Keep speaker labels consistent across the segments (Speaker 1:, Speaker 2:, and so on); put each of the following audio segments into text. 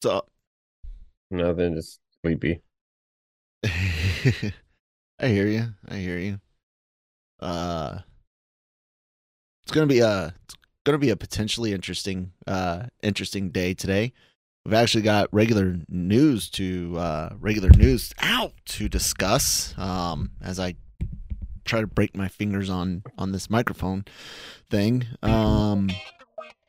Speaker 1: What's up?
Speaker 2: Nothing, just sleepy.
Speaker 1: I hear you. I hear you. Uh, it's gonna be a it's gonna be a potentially interesting uh interesting day today. We've actually got regular news to uh regular news out to discuss. Um, as I try to break my fingers on on this microphone thing. Um,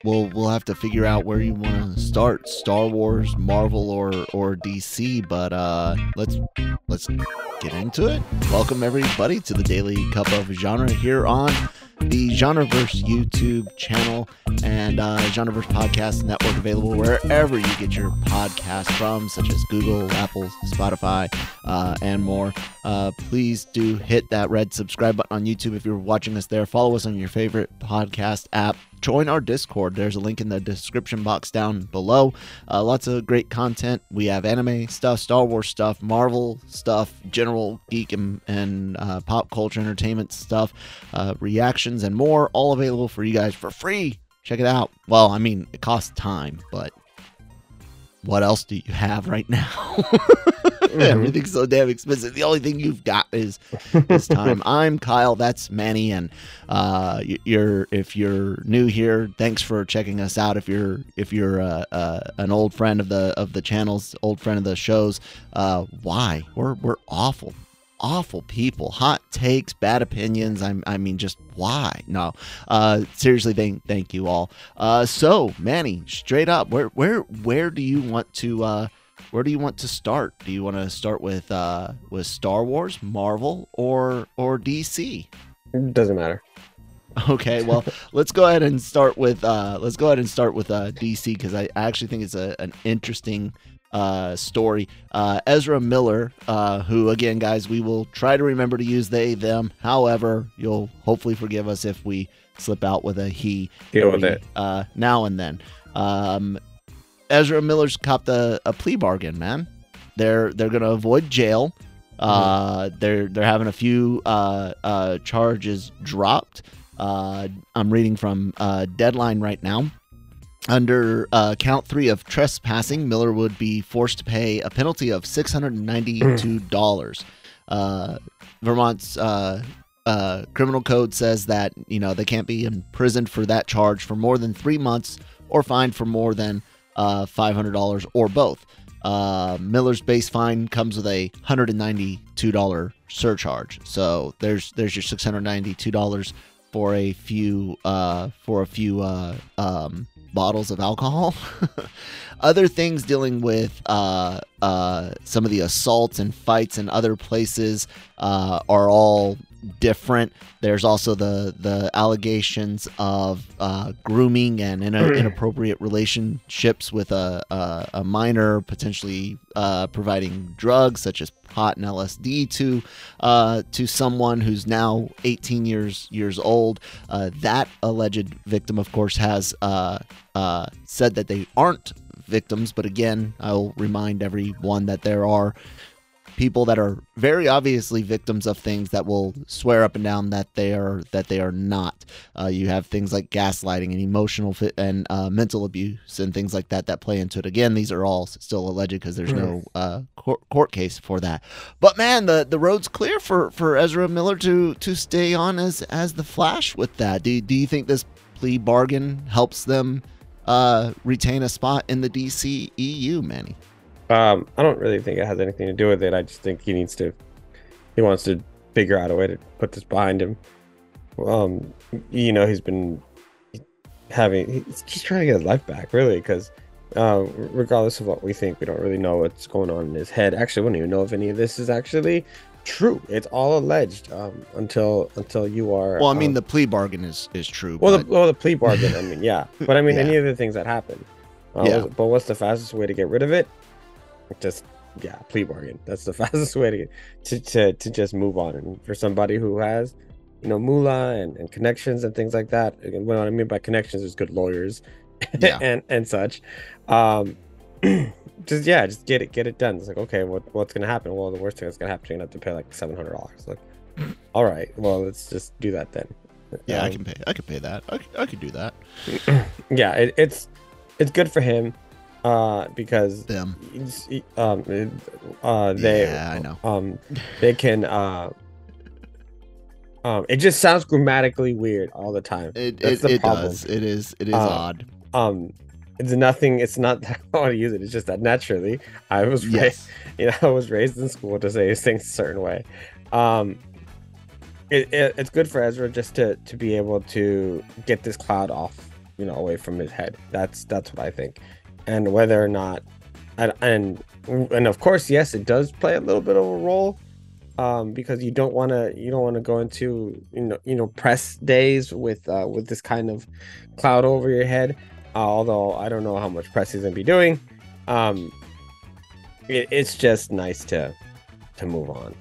Speaker 1: we'll we'll have to figure out where you want to start star wars marvel or or dc but uh let's let's get into it welcome everybody to the daily cup of genre here on the genreverse youtube channel and uh genreverse podcast network available wherever you get your podcast from such as google apple spotify uh, and more uh, please do hit that red subscribe button on youtube if you're watching us there follow us on your favorite podcast app join our Discord. There's a link in the description box down below. Uh, lots of great content. We have anime stuff, Star Wars stuff, Marvel stuff, general geek and, and uh, pop culture entertainment stuff, uh, reactions, and more. All available for you guys for free. Check it out. Well, I mean, it costs time, but what else do you have right now? mm-hmm. Everything's so damn expensive. The only thing you've got is is time. I'm Kyle. That's Manny, and uh, you're if you're new here, thanks for checking us out. If you're if you're uh, uh, an old friend of the of the channels, old friend of the shows, uh, why we're we're awful awful people hot takes bad opinions i, I mean just why no uh seriously thank thank you all uh so manny straight up where where where do you want to uh where do you want to start do you want to start with uh with star wars marvel or or dc
Speaker 2: it doesn't matter
Speaker 1: okay well let's go ahead and start with uh let's go ahead and start with uh dc because I, actually think it's a, an interesting uh, story. Uh, Ezra Miller, uh, who again, guys, we will try to remember to use they, them. However, you'll hopefully forgive us if we slip out with a he.
Speaker 2: Deal with it.
Speaker 1: Uh, now and then. Um, Ezra Miller's copped a, a plea bargain, man. They're they're gonna avoid jail. Uh, mm-hmm. they're they're having a few uh, uh, charges dropped. Uh, I'm reading from uh, Deadline right now. Under uh, count three of trespassing, Miller would be forced to pay a penalty of $692. uh, Vermont's uh, uh, criminal code says that you know they can't be imprisoned for that charge for more than three months or fined for more than uh, $500 or both. Uh, Miller's base fine comes with a $192 surcharge. So there's there's your $692 for a few uh, for a few uh, um, bottles of alcohol. other things dealing with uh, uh, some of the assaults and fights in other places uh, are all different. There's also the the allegations of uh, grooming and in- inappropriate relationships with a, a, a minor, potentially uh, providing drugs such as pot and LSD to uh, to someone who's now 18 years years old. Uh, that alleged victim, of course, has uh, uh, said that they aren't victims, but again, I'll remind everyone that there are people that are very obviously victims of things that will swear up and down that they are that they are not. Uh, you have things like gaslighting and emotional fit and uh, mental abuse and things like that that play into it. Again, these are all still alleged because there's no uh, court, court, case for that. But man, the the road's clear for for Ezra Miller to to stay on as as the Flash with that. Do do you think this plea bargain helps them? Uh, retain a spot in the DC EU, Manny.
Speaker 2: Um, I don't really think it has anything to do with it. I just think he needs to, he wants to figure out a way to put this behind him. Um, you know, he's been having, he's just trying to get his life back, really, because uh, regardless of what we think, we don't really know what's going on in his head. Actually, we don't even know if any of this is actually true. It's all alleged um, until until you are.
Speaker 1: Well, I mean,
Speaker 2: um,
Speaker 1: the plea bargain is is true.
Speaker 2: Well, but... the, well, the plea bargain. I mean, yeah, but I mean, yeah. any of the things that happen. Uh, yeah. But what's the fastest way to get rid of it? Just yeah, plea bargain. That's the fastest way to get to, to, to just move on. And for somebody who has, you know, moolah and, and connections and things like that. Again, what I mean by connections is good lawyers yeah. and and such. Um just yeah, just get it get it done. It's like, okay, what what's gonna happen? Well, the worst thing that's gonna happen, you're gonna have to pay like seven hundred dollars. Like, all right, well, let's just do that then.
Speaker 1: Yeah, um, I can pay. I can pay that. I, I could do that.
Speaker 2: yeah, it, it's it's good for him uh, because
Speaker 1: them.
Speaker 2: Um, uh, they.
Speaker 1: Yeah, I know.
Speaker 2: Um, they can. Uh, um, it just sounds grammatically weird all the time.
Speaker 1: It That's it, the it problem. does. It is. It is uh, odd.
Speaker 2: Um, it's nothing. It's not that I want to use it. It's just that naturally I was yes. raised. You know, I was raised in school to say things a certain way. Um, it, it, it's good for Ezra just to to be able to get this cloud off, you know, away from his head. That's that's what I think. And whether or not, and and, and of course, yes, it does play a little bit of a role, um, because you don't want to you don't want to go into you know you know press days with uh, with this kind of cloud over your head. Uh, although I don't know how much press he's gonna be doing. Um, it, it's just nice to to move on,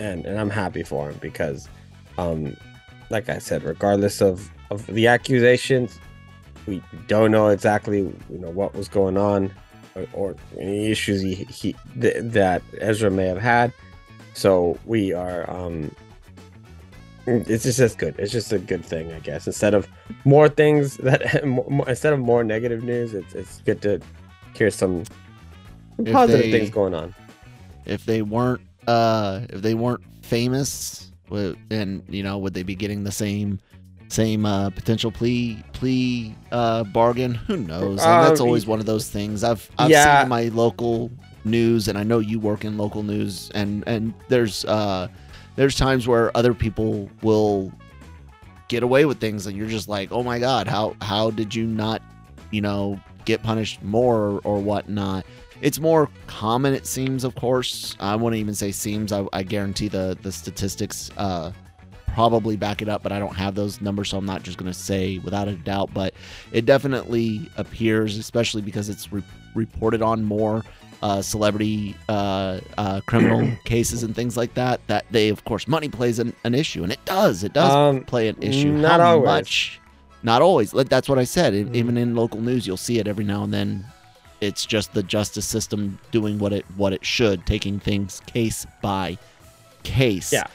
Speaker 2: and and I'm happy for him because um, like I said, regardless of, of the accusations, we don't know exactly you know what was going on or, or any issues he, he th- that Ezra may have had. So we are um it's just as good. It's just a good thing, I guess. Instead of more things that more, instead of more negative news, it's it's good to hear some positive they, things going on.
Speaker 1: If they weren't uh if they weren't famous and you know would they be getting the same same uh, potential plea plea uh, bargain? Who knows? And that's uh, always one of those things. I've I've yeah. seen my local news, and I know you work in local news, and and there's uh there's times where other people will get away with things, and you're just like, oh my god, how how did you not, you know, get punished more or, or whatnot? It's more common, it seems. Of course, I wouldn't even say seems. I, I guarantee the the statistics uh, probably back it up, but I don't have those numbers, so I'm not just going to say without a doubt. But it definitely appears, especially because it's re- reported on more uh, celebrity uh, uh, criminal cases and things like that. That they, of course, money plays an, an issue, and it does. It does um, play an issue.
Speaker 2: Not How always. Much,
Speaker 1: not always. That's what I said. Mm. Even in local news, you'll see it every now and then. It's just the justice system doing what it what it should, taking things case by case.
Speaker 2: Yeah.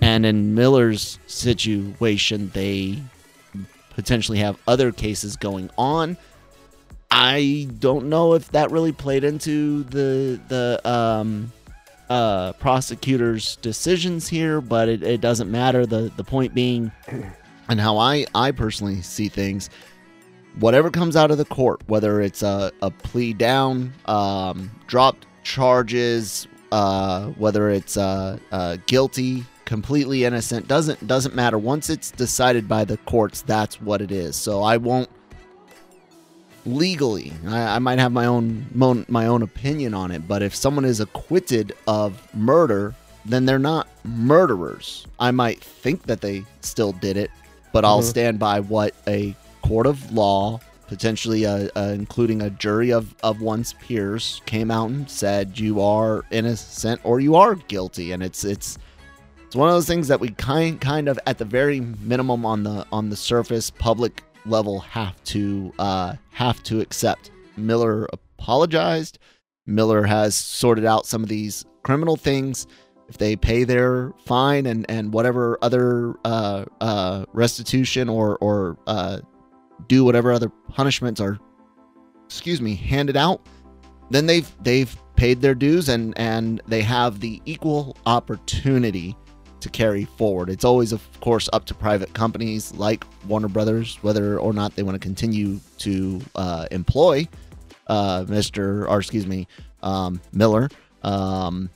Speaker 1: And in Miller's situation, they potentially have other cases going on. I don't know if that really played into the the um, uh, prosecutor's decisions here, but it, it doesn't matter. the The point being, and how I I personally see things, whatever comes out of the court, whether it's a, a plea down, um, dropped charges, uh, whether it's uh, uh, guilty, completely innocent, doesn't doesn't matter. Once it's decided by the courts, that's what it is. So I won't legally. I, I might have my own my own opinion on it, but if someone is acquitted of murder, then they're not murderers. I might think that they still did it, but I'll mm-hmm. stand by what a court of law, potentially uh, uh, including a jury of, of one's peers, came out and said you are innocent or you are guilty, and it's it's it's one of those things that we kind kind of at the very minimum on the on the surface public level have to uh, have to accept. Miller apologized. Miller has sorted out some of these criminal things if they pay their fine and, and whatever other uh, uh, restitution or or uh, do whatever other punishments are, excuse me, handed out, then they've they've paid their dues and and they have the equal opportunity to carry forward. It's always, of course, up to private companies like Warner Brothers whether or not they want to continue to uh, employ uh, Mr. or excuse me, um, Miller. Um,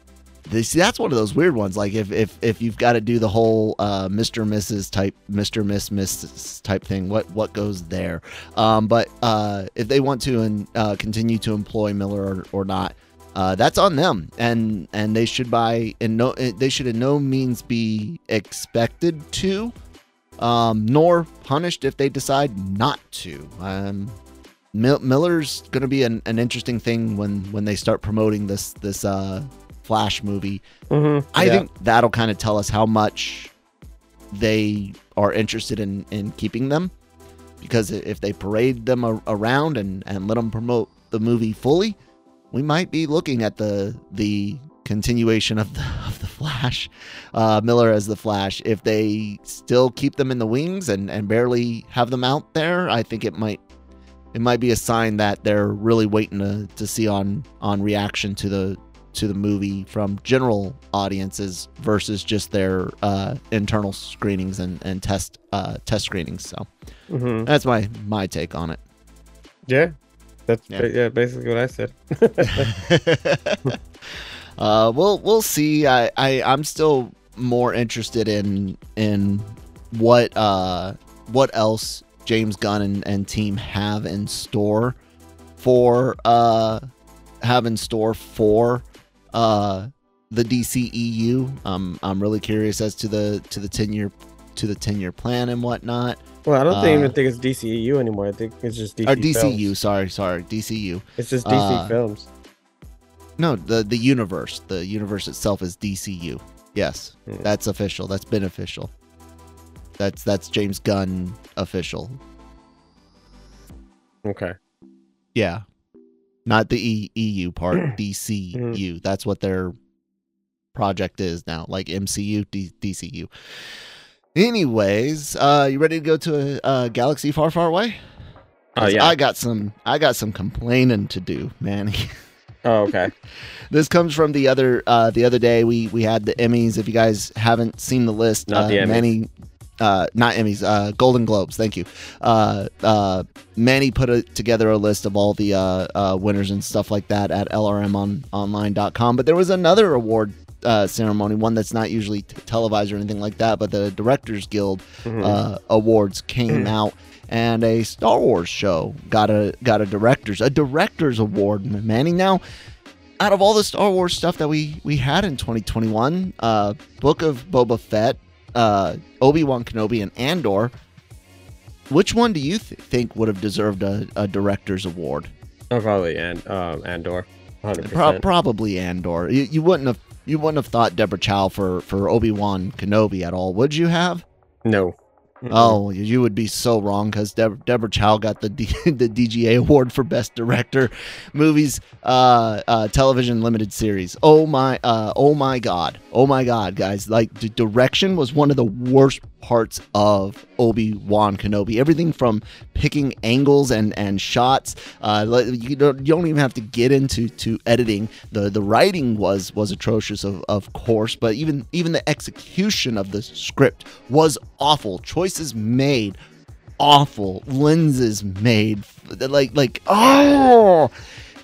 Speaker 1: this, that's one of those weird ones. Like if if if you've got to do the whole uh, Mr. Mrs. type, Mr. Miss Miss type thing, what what goes there? Um, but uh, if they want to and uh, continue to employ Miller or, or not, uh, that's on them, and and they should by and no they should in no means be expected to, um, nor punished if they decide not to. Um, Miller's going to be an, an interesting thing when when they start promoting this this uh, Flash movie.
Speaker 2: Mm-hmm,
Speaker 1: I think that'll kind of tell us how much they are interested in in keeping them, because if they parade them a- around and and let them promote the movie fully we might be looking at the the continuation of the of the Flash, uh, Miller as the Flash. If they still keep them in the wings and and barely have them out there, I think it might it might be a sign that they're really waiting to, to see on on reaction to the to the movie from general audiences versus just their uh, internal screenings and, and test uh, test screenings. So mm-hmm. that's my my take on it.
Speaker 2: Yeah, that's yeah, yeah basically what I said.
Speaker 1: uh, we'll we'll see. I, I I'm still more interested in in what uh what else James Gunn and, and team have in store for uh have in store for uh the DCEU. Um I'm really curious as to the to the 10 year to the 10 year plan and whatnot.
Speaker 2: Well, I don't uh, even think it's DCEU anymore. I think it's just DC. Or
Speaker 1: DCU, films. sorry, sorry, DCU.
Speaker 2: It's just DC uh, films.
Speaker 1: No, the the universe, the universe itself is DCU. Yes, hmm. that's official. That's been official. That's that's James Gunn official.
Speaker 2: Okay.
Speaker 1: Yeah. Not the e- EU part, DCU. Mm-hmm. That's what their project is now, like MCU, D- DCU. Anyways, uh, you ready to go to a, a galaxy far, far away? Oh yeah. I got some. I got some complaining to do, Manny.
Speaker 2: Oh, okay.
Speaker 1: this comes from the other uh, the other day. We we had the Emmys. If you guys haven't seen the list,
Speaker 2: not uh, the Emmys.
Speaker 1: Manny, uh, not Emmys, uh, Golden Globes. Thank you. Uh, uh, Manny put a, together a list of all the uh, uh, winners and stuff like that at lrmonline.com. But there was another award uh, ceremony, one that's not usually t- televised or anything like that, but the Directors Guild mm-hmm. uh, awards came out, and a Star Wars show got a got a directors a directors award. Manny, now out of all the Star Wars stuff that we we had in 2021, uh, Book of Boba Fett, uh, Obi Wan Kenobi, and Andor. Which one do you th- think would have deserved a, a director's award?
Speaker 2: Oh, probably and um, Andor.
Speaker 1: Pro- probably Andor. You, you wouldn't have you wouldn't have thought Deborah Chow for for Obi Wan Kenobi at all, would you have?
Speaker 2: No.
Speaker 1: Mm-hmm. Oh, you would be so wrong because Deb- Deborah Chow got the D- the DGA award for best director, movies, uh, uh, television limited series. Oh my, uh, oh my God, oh my God, guys! Like the direction was one of the worst parts of Obi Wan Kenobi. Everything from picking angles and and shots. Uh, you don't you don't even have to get into to editing. the The writing was was atrocious, of of course, but even even the execution of the script was awful. Choices made awful. Lenses made like like oh,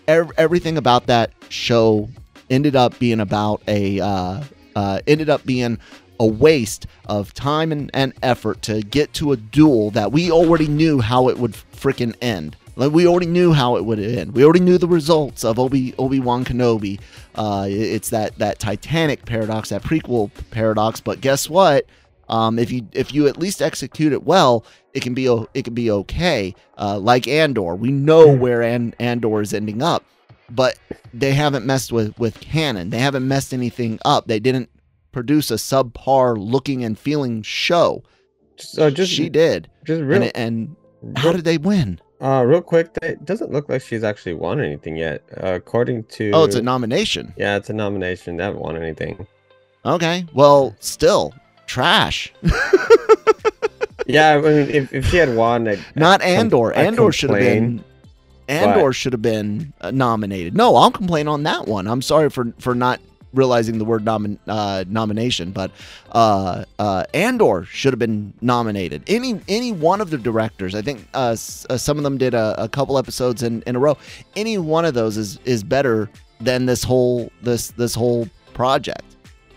Speaker 1: everything about that show ended up being about a uh, uh, ended up being a waste of time and, and effort to get to a duel that we already knew how it would freaking end. Like we already knew how it would end. We already knew the results of Obi Obi Wan Kenobi. Uh, it's that that Titanic paradox, that prequel paradox. But guess what? Um, if you if you at least execute it well, it can be it can be okay. Uh, like Andor, we know hmm. where An- Andor is ending up, but they haven't messed with with canon. They haven't messed anything up. They didn't produce a subpar looking and feeling show. So just she did. Just real, and, and how did they win?
Speaker 2: Uh, real quick, it doesn't look like she's actually won anything yet. Uh, according to
Speaker 1: oh, it's a nomination.
Speaker 2: Yeah, it's a nomination. They haven't won anything.
Speaker 1: Okay, well, still trash.
Speaker 2: yeah, I mean, if, if she had won, I'd,
Speaker 1: not Andor. Com- Andor should have been. Andor should have been uh, nominated. No, I'll complain on that one. I'm sorry for for not realizing the word nomin, uh, nomination, but uh, uh, Andor should have been nominated. Any any one of the directors, I think uh, s- uh, some of them did a, a, couple episodes in, in a row. Any one of those is is better than this whole this this whole project.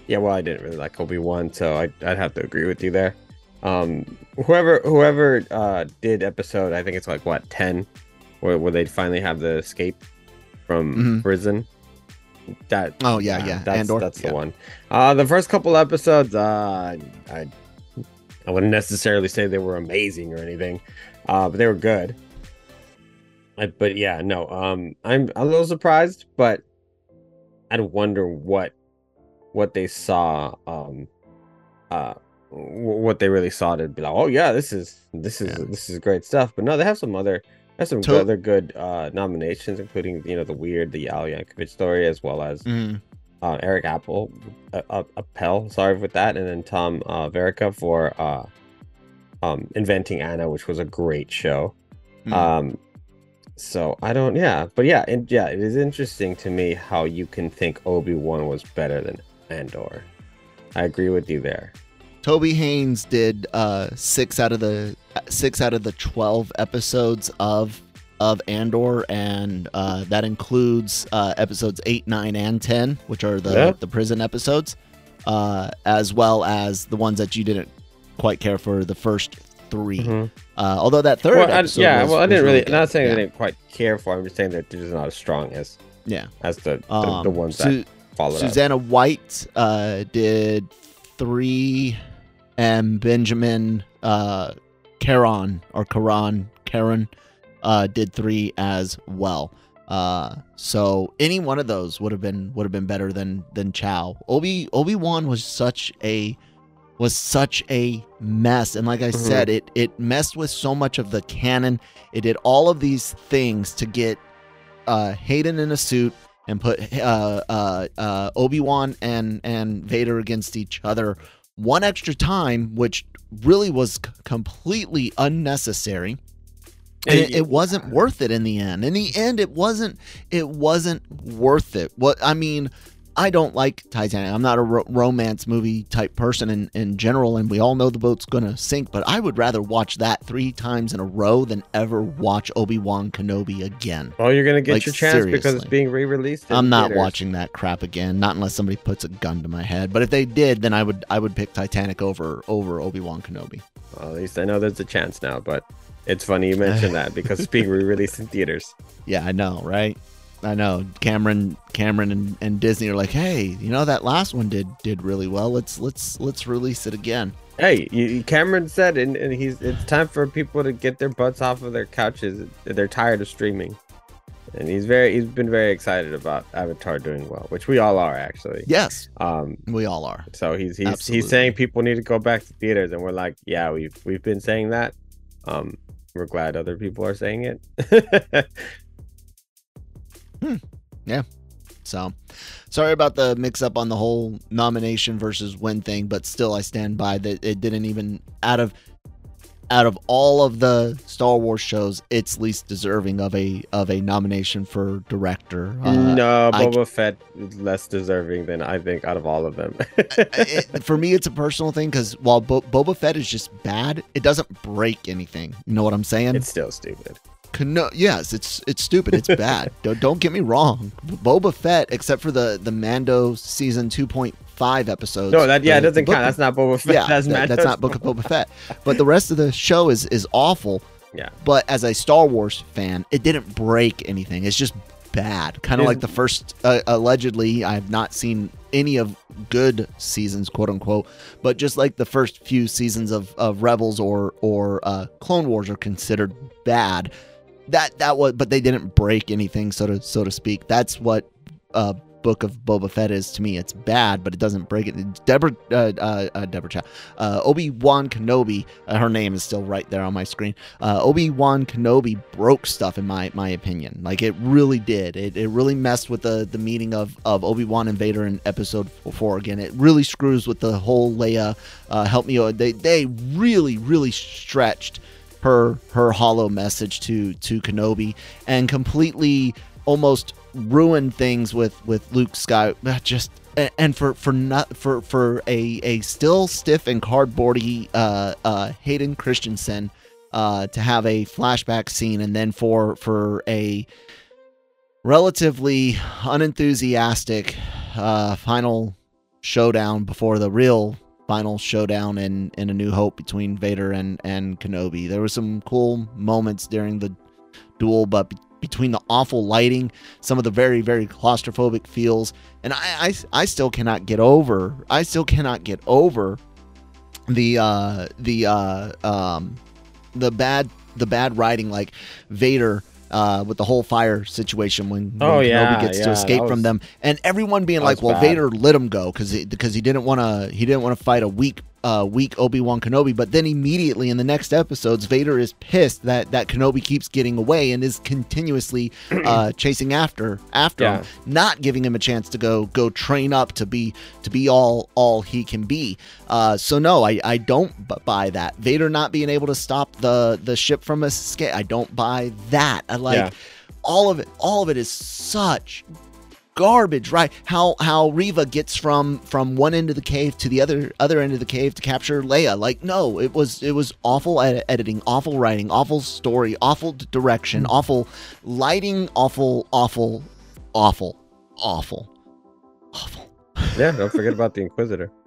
Speaker 2: Yeah, well, I didn't really like Obi Wan, so I, I'd have to agree with you there. Um, whoever whoever uh, did episode, I think it's like what ten, where, where they finally have the escape from mm-hmm. prison that
Speaker 1: oh yeah yeah
Speaker 2: that's
Speaker 1: Andor.
Speaker 2: that's
Speaker 1: yeah.
Speaker 2: the one uh the first couple episodes uh i i wouldn't necessarily say they were amazing or anything uh but they were good I, but yeah no um i'm a little surprised but i'd wonder what what they saw um uh what they really saw to be like oh yeah this is this is yeah. this is great stuff but no they have some other some to- other good uh, nominations, including you know the weird, the Al Yankovic story, as well as mm. uh, Eric Apple, uh, uh, Appel, sorry for that, and then Tom uh, Verica for uh, um, Inventing Anna, which was a great show. Mm. Um, So I don't, yeah, but yeah, and yeah, it is interesting to me how you can think Obi Wan was better than Andor. I agree with you there.
Speaker 1: Toby Haynes did uh, six out of the six out of the twelve episodes of of Andor, and uh, that includes uh, episodes eight, nine, and ten, which are the yeah. the prison episodes, uh, as well as the ones that you didn't quite care for, the first 3 mm-hmm. Uh, although that third, well, I,
Speaker 2: yeah,
Speaker 1: was,
Speaker 2: well, I didn't really. Really not saying yeah. I didn't quite care for. I'm just saying that they're just not as strong as
Speaker 1: yeah
Speaker 2: as the the, um, the ones that followed.
Speaker 1: Susanna up. White uh, did three and Benjamin uh, Caron or Karan Karen uh, did three as well. Uh, so any one of those would have been would have been better than than Chow. Obi Obi Wan was such a was such a mess, and like I mm-hmm. said, it it messed with so much of the canon. It did all of these things to get uh, Hayden in a suit and put uh, uh, uh, Obi Wan and and Vader against each other one extra time, which really was c- completely unnecessary. And it, it, wasn't worth it in the end. In the end, it wasn't. It wasn't worth it. What I mean, I don't like Titanic. I'm not a ro- romance movie type person in, in general, and we all know the boat's going to sink, but I would rather watch that three times in a row than ever watch Obi Wan Kenobi again.
Speaker 2: Oh, you're going to get like, your chance seriously. because it's being re released?
Speaker 1: I'm not theaters. watching that crap again, not unless somebody puts a gun to my head. But if they did, then I would I would pick Titanic over over Obi Wan Kenobi.
Speaker 2: Well, at least I know there's a chance now, but it's funny you mentioned that because it's being re released in theaters.
Speaker 1: Yeah, I know, right? I know Cameron, Cameron, and, and Disney are like, hey, you know that last one did did really well. Let's let's let's release it again.
Speaker 2: Hey, you, Cameron said, and, and he's it's time for people to get their butts off of their couches. They're tired of streaming, and he's very he's been very excited about Avatar doing well, which we all are actually.
Speaker 1: Yes, um, we all are.
Speaker 2: So he's he's Absolutely. he's saying people need to go back to theaters, and we're like, yeah, we've we've been saying that. Um, we're glad other people are saying it.
Speaker 1: Hmm. Yeah. So, sorry about the mix up on the whole nomination versus win thing, but still, I stand by that it didn't even out of out of all of the Star Wars shows, it's least deserving of a of a nomination for director.
Speaker 2: Uh, no, Boba I, Fett is less deserving than I think out of all of them.
Speaker 1: it, for me, it's a personal thing because while Bo- Boba Fett is just bad, it doesn't break anything. You know what I'm saying?
Speaker 2: It's still stupid.
Speaker 1: Yes, it's it's stupid. It's bad. don't, don't get me wrong. Boba Fett, except for the the Mando season two point five episodes.
Speaker 2: No, that yeah, the, it doesn't count. That's not Boba Fett. Yeah, that's,
Speaker 1: that, that's not Book of Boba Fett. But the rest of the show is is awful.
Speaker 2: Yeah.
Speaker 1: But as a Star Wars fan, it didn't break anything. It's just bad. Kind of like the first. Uh, allegedly, I have not seen any of good seasons, quote unquote. But just like the first few seasons of of Rebels or or uh, Clone Wars are considered bad that that was, but they didn't break anything, so to so to speak. That's what uh, Book of Boba Fett is to me. It's bad, but it doesn't break it. Deborah, uh, uh, uh Deborah Chow, uh, Obi Wan Kenobi. Uh, her name is still right there on my screen. Uh, Obi Wan Kenobi broke stuff in my my opinion. Like it really did. It, it really messed with the the meaning of of Obi Wan and Vader in Episode Four. Again, it really screws with the whole Leia. Uh, help me. They they really really stretched her her holo message to to Kenobi and completely almost ruined things with with Luke Sky just and for for not for for a a still stiff and cardboardy uh uh Hayden Christensen uh to have a flashback scene and then for for a relatively unenthusiastic uh final showdown before the real final showdown in in A New Hope between Vader and and Kenobi. There were some cool moments during the duel, but be- between the awful lighting, some of the very very claustrophobic feels, and I, I I still cannot get over. I still cannot get over the uh the uh um the bad the bad writing like Vader uh, with the whole fire situation when, when
Speaker 2: oh, Kenobi yeah,
Speaker 1: gets
Speaker 2: yeah,
Speaker 1: to escape from them, and everyone being like, "Well, bad. Vader let him go because because he, he, didn't want to he didn't want to fight a weak uh, weak Obi Wan Kenobi, but then immediately in the next episodes, Vader is pissed that that Kenobi keeps getting away and is continuously uh, chasing after after yeah. him, not giving him a chance to go go train up to be to be all all he can be. Uh, so no, I I don't buy that. Vader not being able to stop the the ship from escape. I don't buy that. I like. Yeah all of it all of it is such garbage, right? How how Reva gets from from one end of the cave to the other other end of the cave to capture Leia. Like no, it was it was awful ed- editing, awful writing, awful story, awful direction, mm-hmm. awful lighting, awful awful awful awful awful.
Speaker 2: yeah, don't forget about the Inquisitor.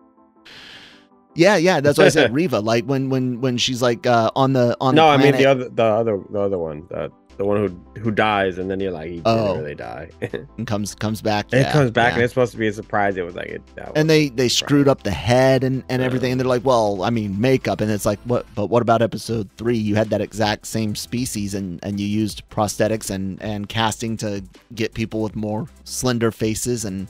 Speaker 1: Yeah, yeah, that's what I said. Reva, like when when when she's like uh, on the on.
Speaker 2: The No,
Speaker 1: the I
Speaker 2: mean the other the other the other one. That the one who who dies and then you're like, he oh. really die.
Speaker 1: and comes comes back.
Speaker 2: Yeah, it comes back yeah. and it's supposed to be a surprise. It was like it.
Speaker 1: and they they screwed up the head and and everything. And they're like, well, I mean, makeup. And it's like, what? But what about episode three? You had that exact same species and and you used prosthetics and and casting to get people with more slender faces and.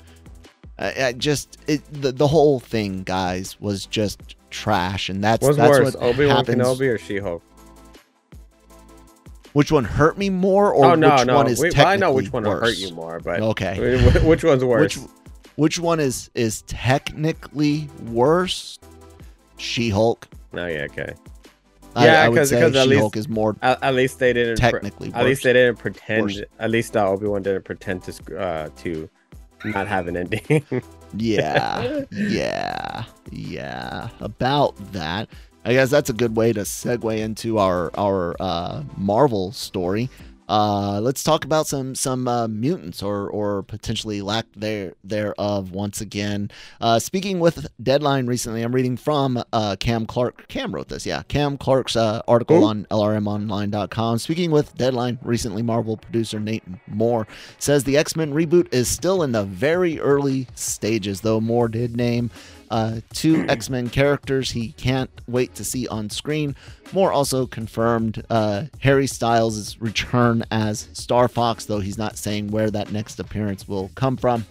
Speaker 1: Uh, I just it, the the whole thing, guys, was just trash, and that's
Speaker 2: What's
Speaker 1: that's
Speaker 2: worse, Obi Wan Kenobi or She Hulk?
Speaker 1: Which one hurt me more or oh, no, which no. one is technically I know
Speaker 2: which one
Speaker 1: worse?
Speaker 2: hurt you more, but
Speaker 1: okay,
Speaker 2: which one's worse?
Speaker 1: Which, which one is is technically worse? She-Hulk.
Speaker 2: Oh yeah, okay.
Speaker 1: yeah, because at least is more
Speaker 2: at, at, least they didn't
Speaker 1: technically.
Speaker 2: Pre- at least they didn't pretend. Worse. At least uh, Obi Wan didn't pretend to uh, to not have an ending.
Speaker 1: yeah, yeah, yeah. About that. I guess that's a good way to segue into our our uh, Marvel story. Uh, let's talk about some some uh, mutants or or potentially lack there thereof once again. Uh, speaking with Deadline recently, I'm reading from uh, Cam Clark. Cam wrote this, yeah. Cam Clark's uh, article Ooh. on LRMOnline.com. Speaking with Deadline recently, Marvel producer Nate Moore says the X Men reboot is still in the very early stages, though Moore did name uh, two X Men characters he can't wait to see on screen. Moore also confirmed uh, Harry Styles' return as Starfox, though he's not saying where that next appearance will come from.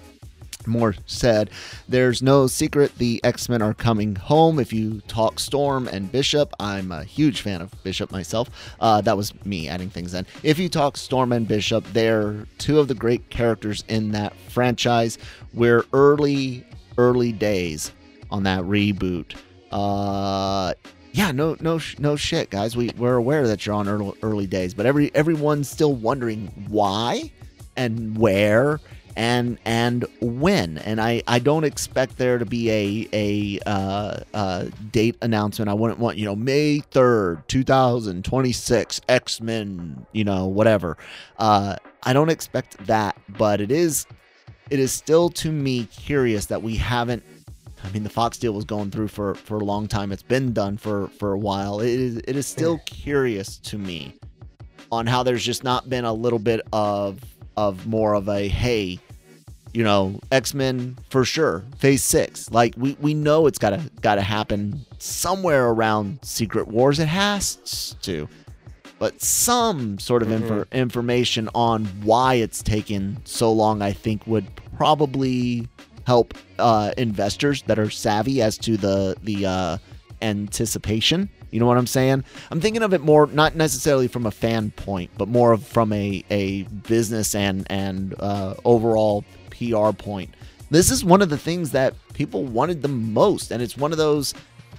Speaker 1: Moore said, There's no secret the X Men are coming home. If you talk Storm and Bishop, I'm a huge fan of Bishop myself. Uh, that was me adding things in. If you talk Storm and Bishop, they're two of the great characters in that franchise. We're early, early days on that reboot. Uh, yeah, no, no, no shit, guys. We we're aware that you're on early, early days, but every everyone's still wondering why and where and and when. And I I don't expect there to be a a uh, uh, date announcement. I wouldn't want you know May third, two thousand twenty six, X Men, you know whatever. Uh, I don't expect that, but it is it is still to me curious that we haven't I mean, the Fox deal was going through for, for a long time. It's been done for, for a while. It is, it is still curious to me on how there's just not been a little bit of of more of a hey, you know, X Men for sure, Phase Six. Like we we know it's gotta gotta happen somewhere around Secret Wars. It has to, but some sort of mm-hmm. information on why it's taken so long, I think, would probably help uh, investors that are savvy as to the the uh, anticipation. You know what I'm saying? I'm thinking of it more not necessarily from a fan point, but more of from a a business and and uh, overall PR point. This is one of the things that people wanted the most, and it's one of those.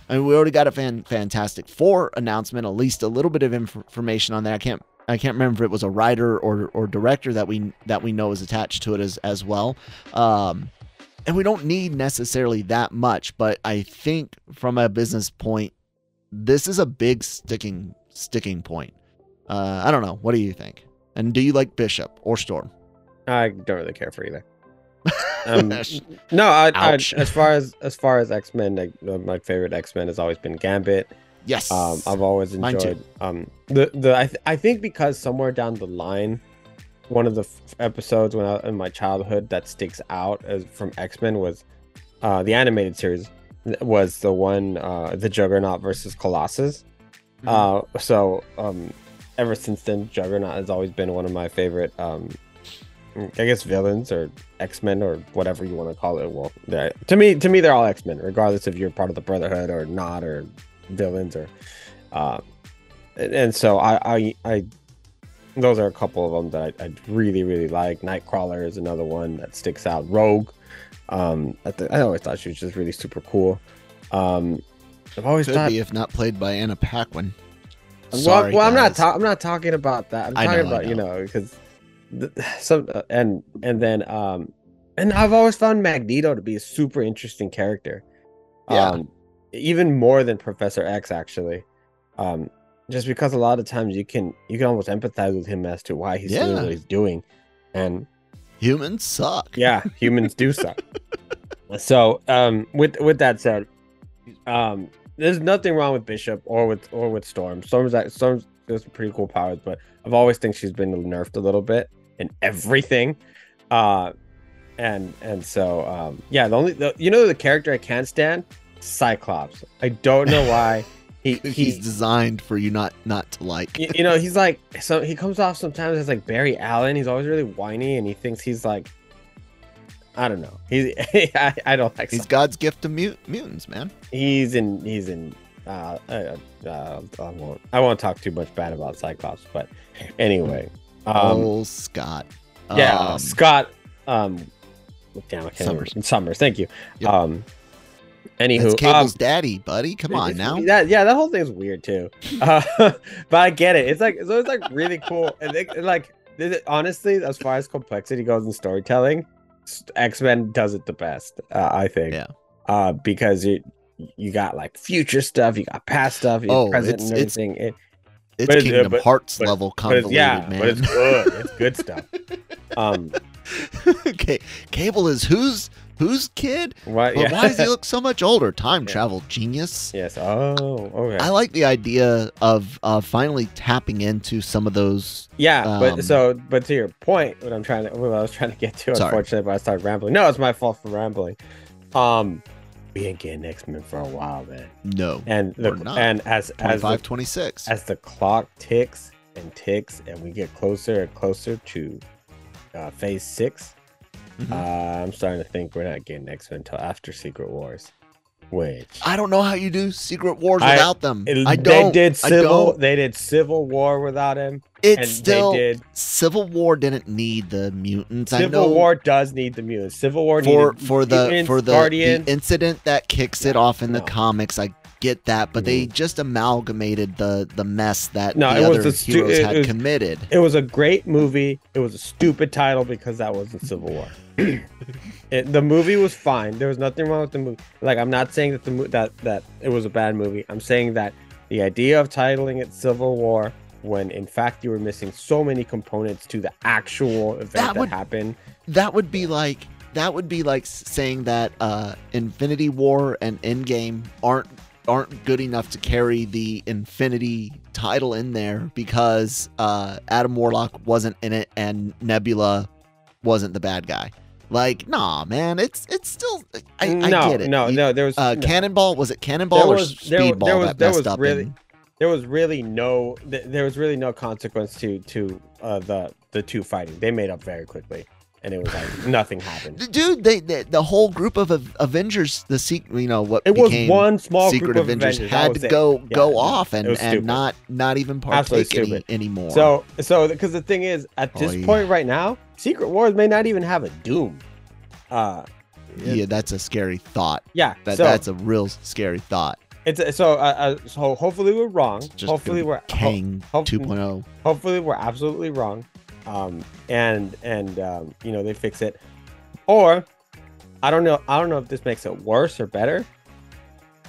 Speaker 1: I mean, we already got a fan, Fantastic Four announcement, at least a little bit of inf- information on there. I can't I can't remember if it was a writer or or director that we that we know is attached to it as as well. Um, and we don't need necessarily that much, but I think from a business point, this is a big sticking sticking point. Uh, I don't know. What do you think? And do you like Bishop or Storm?
Speaker 2: I don't really care for either. Um, no, I, I, as far as as far as X Men, like, my favorite X Men has always been Gambit.
Speaker 1: Yes,
Speaker 2: um, I've always enjoyed. Um, the the I, th- I think because somewhere down the line, one of the f- episodes when I, in my childhood that sticks out as from X Men was uh, the animated series was the one uh, the Juggernaut versus Colossus. Mm-hmm. Uh, so um, ever since then, Juggernaut has always been one of my favorite um, I guess villains or X Men or whatever you want to call it. Well, to me, to me, they're all X Men, regardless if you're part of the Brotherhood or not, or villains or. Uh, and so I, I, I, those are a couple of them that I, I really, really like. Nightcrawler is another one that sticks out. Rogue, um, I, th- I always thought she was just really super cool. Um, I've always
Speaker 1: Could
Speaker 2: thought,
Speaker 1: be if not played by Anna Paquin.
Speaker 2: well,
Speaker 1: Sorry,
Speaker 2: well I'm not, ta- I'm not talking about that. I'm
Speaker 1: I
Speaker 2: talking
Speaker 1: know,
Speaker 2: about you
Speaker 1: know.
Speaker 2: know because some uh, and and then um and I've always found Magneto to be a super interesting character.
Speaker 1: Yeah.
Speaker 2: Um, even more than Professor X actually. Um, just because a lot of times you can you can almost empathize with him as to why he's doing what he's doing, and
Speaker 1: Humans suck.
Speaker 2: yeah, humans do suck. So, um, with with that said, um, there's nothing wrong with Bishop or with or with Storm. Storm's that Storm's got some pretty cool powers, but I've always think she's been nerfed a little bit in everything. Uh, and and so um, yeah, the only the, you know the character I can't stand Cyclops. I don't know why he
Speaker 1: He's designed for you not not to like.
Speaker 2: you, you know he's like so he comes off sometimes as like Barry Allen. He's always really whiny and he thinks he's like. I don't know. He's I, I don't like
Speaker 1: He's God's gift to mut- mutants, man.
Speaker 2: he's in he's in uh, uh, uh I won't I won't talk too much bad about Cyclops, but anyway. Um
Speaker 1: oh, Scott.
Speaker 2: yeah,
Speaker 1: Um,
Speaker 2: Scott um damn I can't
Speaker 1: Summers.
Speaker 2: remember. Summers, thank you.
Speaker 1: Yep.
Speaker 2: Um anywho
Speaker 1: that's
Speaker 2: um,
Speaker 1: Cable's daddy, buddy. Come on now.
Speaker 2: That yeah, that whole thing's weird too. Uh, but I get it. It's like so it's like really cool. And it, like honestly, as far as complexity goes in storytelling, X Men does it the best. Uh, I think.
Speaker 1: Yeah.
Speaker 2: Uh, because you you got like future stuff, you got past stuff, you
Speaker 1: Oh,
Speaker 2: got present
Speaker 1: it's-
Speaker 2: and
Speaker 1: it's
Speaker 2: everything. It,
Speaker 1: It's
Speaker 2: but it's-
Speaker 1: Kingdom
Speaker 2: but-
Speaker 1: Hearts
Speaker 2: but-
Speaker 1: level
Speaker 2: but it's
Speaker 1: convoluted,
Speaker 2: yeah,
Speaker 1: man.
Speaker 2: but it's good. It's good stuff. Um,
Speaker 1: okay, Cable is whose whose kid?
Speaker 2: what?
Speaker 1: But
Speaker 2: Yeah.
Speaker 1: why does he look so much older? Time
Speaker 2: Yeah.
Speaker 1: travel genius.
Speaker 2: yes. Oh, okay.
Speaker 1: I like the idea of uh, finally tapping into some of those.
Speaker 2: Yeah,
Speaker 1: Um,
Speaker 2: but so but to your point, what I'm trying to what I was trying to get to,
Speaker 1: Sorry.
Speaker 2: unfortunately, but I started rambling. No, it's my fault for rambling. Um, we ain't getting X Men for a while, man.
Speaker 1: No,
Speaker 2: And the and as as
Speaker 1: 25,
Speaker 2: the,
Speaker 1: 26.
Speaker 2: as the clock ticks and ticks, and we get closer and closer to uh, Phase 6
Speaker 1: Mhm.
Speaker 2: uh, I'm starting to think we're not getting X Men until after Secret Wars, which
Speaker 1: I don't know how you do Secret Wars
Speaker 2: I-
Speaker 1: without them.
Speaker 2: it-
Speaker 1: I don't.
Speaker 2: They
Speaker 1: did
Speaker 2: Civil
Speaker 1: don't.
Speaker 2: they did Civil War without him,
Speaker 1: It's
Speaker 2: and
Speaker 1: still
Speaker 2: they did
Speaker 1: Civil War didn't need the mutants. I
Speaker 2: Civil
Speaker 1: know
Speaker 2: War does need the mutants. Civil War
Speaker 1: for
Speaker 2: needed
Speaker 1: for the
Speaker 2: mutants,
Speaker 1: for the, the incident that kicks it
Speaker 2: Yeah,
Speaker 1: off in the comics. I get that, but they
Speaker 2: Mhm.
Speaker 1: just amalgamated the the mess that
Speaker 2: No,
Speaker 1: the
Speaker 2: it
Speaker 1: other
Speaker 2: stu-
Speaker 1: heroes
Speaker 2: it
Speaker 1: had
Speaker 2: was-
Speaker 1: committed.
Speaker 2: It was a great movie. It was a stupid title because that wasn't Civil War. it, the movie was fine. There was nothing wrong with the movie. Like I'm not saying that the mo- that that it was a bad movie. I'm saying that the idea of titling it Civil War when in fact you were missing so many components to the actual event
Speaker 1: That
Speaker 2: that, happened.
Speaker 1: that would be like that would be like saying that uh Infinity War and Endgame aren't aren't good enough to carry the Infinity title in there because uh Adam Warlock wasn't in it and Nebula wasn't the bad guy. Like, nah, man, it's it's still I, I
Speaker 2: no,
Speaker 1: get it.
Speaker 2: no, no. There was
Speaker 1: Uh,
Speaker 2: no.
Speaker 1: Cannonball was it Cannonball
Speaker 2: There
Speaker 1: or
Speaker 2: there-
Speaker 1: Speedball
Speaker 2: there was-
Speaker 1: that
Speaker 2: there
Speaker 1: messed
Speaker 2: was
Speaker 1: up?
Speaker 2: really-
Speaker 1: in-
Speaker 2: there was really no there was really no consequence to to uh, the the two fighting. They made up very quickly, and it was like nothing happened.
Speaker 1: dude, they, they the whole group of Avengers, the secret, you know what
Speaker 2: It was one small
Speaker 1: Secret
Speaker 2: group of
Speaker 1: Avengers,
Speaker 2: Avengers.
Speaker 1: had to go
Speaker 2: Yeah,
Speaker 1: go off and and not not even partake any, anymore.
Speaker 2: So so because the thing is, at this
Speaker 1: Oy.
Speaker 2: point right now, Secret Wars may not even have a Doom. Uh,
Speaker 1: yeah, that's a scary thought.
Speaker 2: yeah.
Speaker 1: That
Speaker 2: so
Speaker 1: that's a real scary thought.
Speaker 2: it's so uh, uh, so hopefully we're wrong.
Speaker 1: Just
Speaker 2: Hopefully we're
Speaker 1: Kang
Speaker 2: ho-
Speaker 1: 2.0.
Speaker 2: hopefully we're absolutely wrong um and and um you know they fix it or i don't know i don't know if this makes it worse or better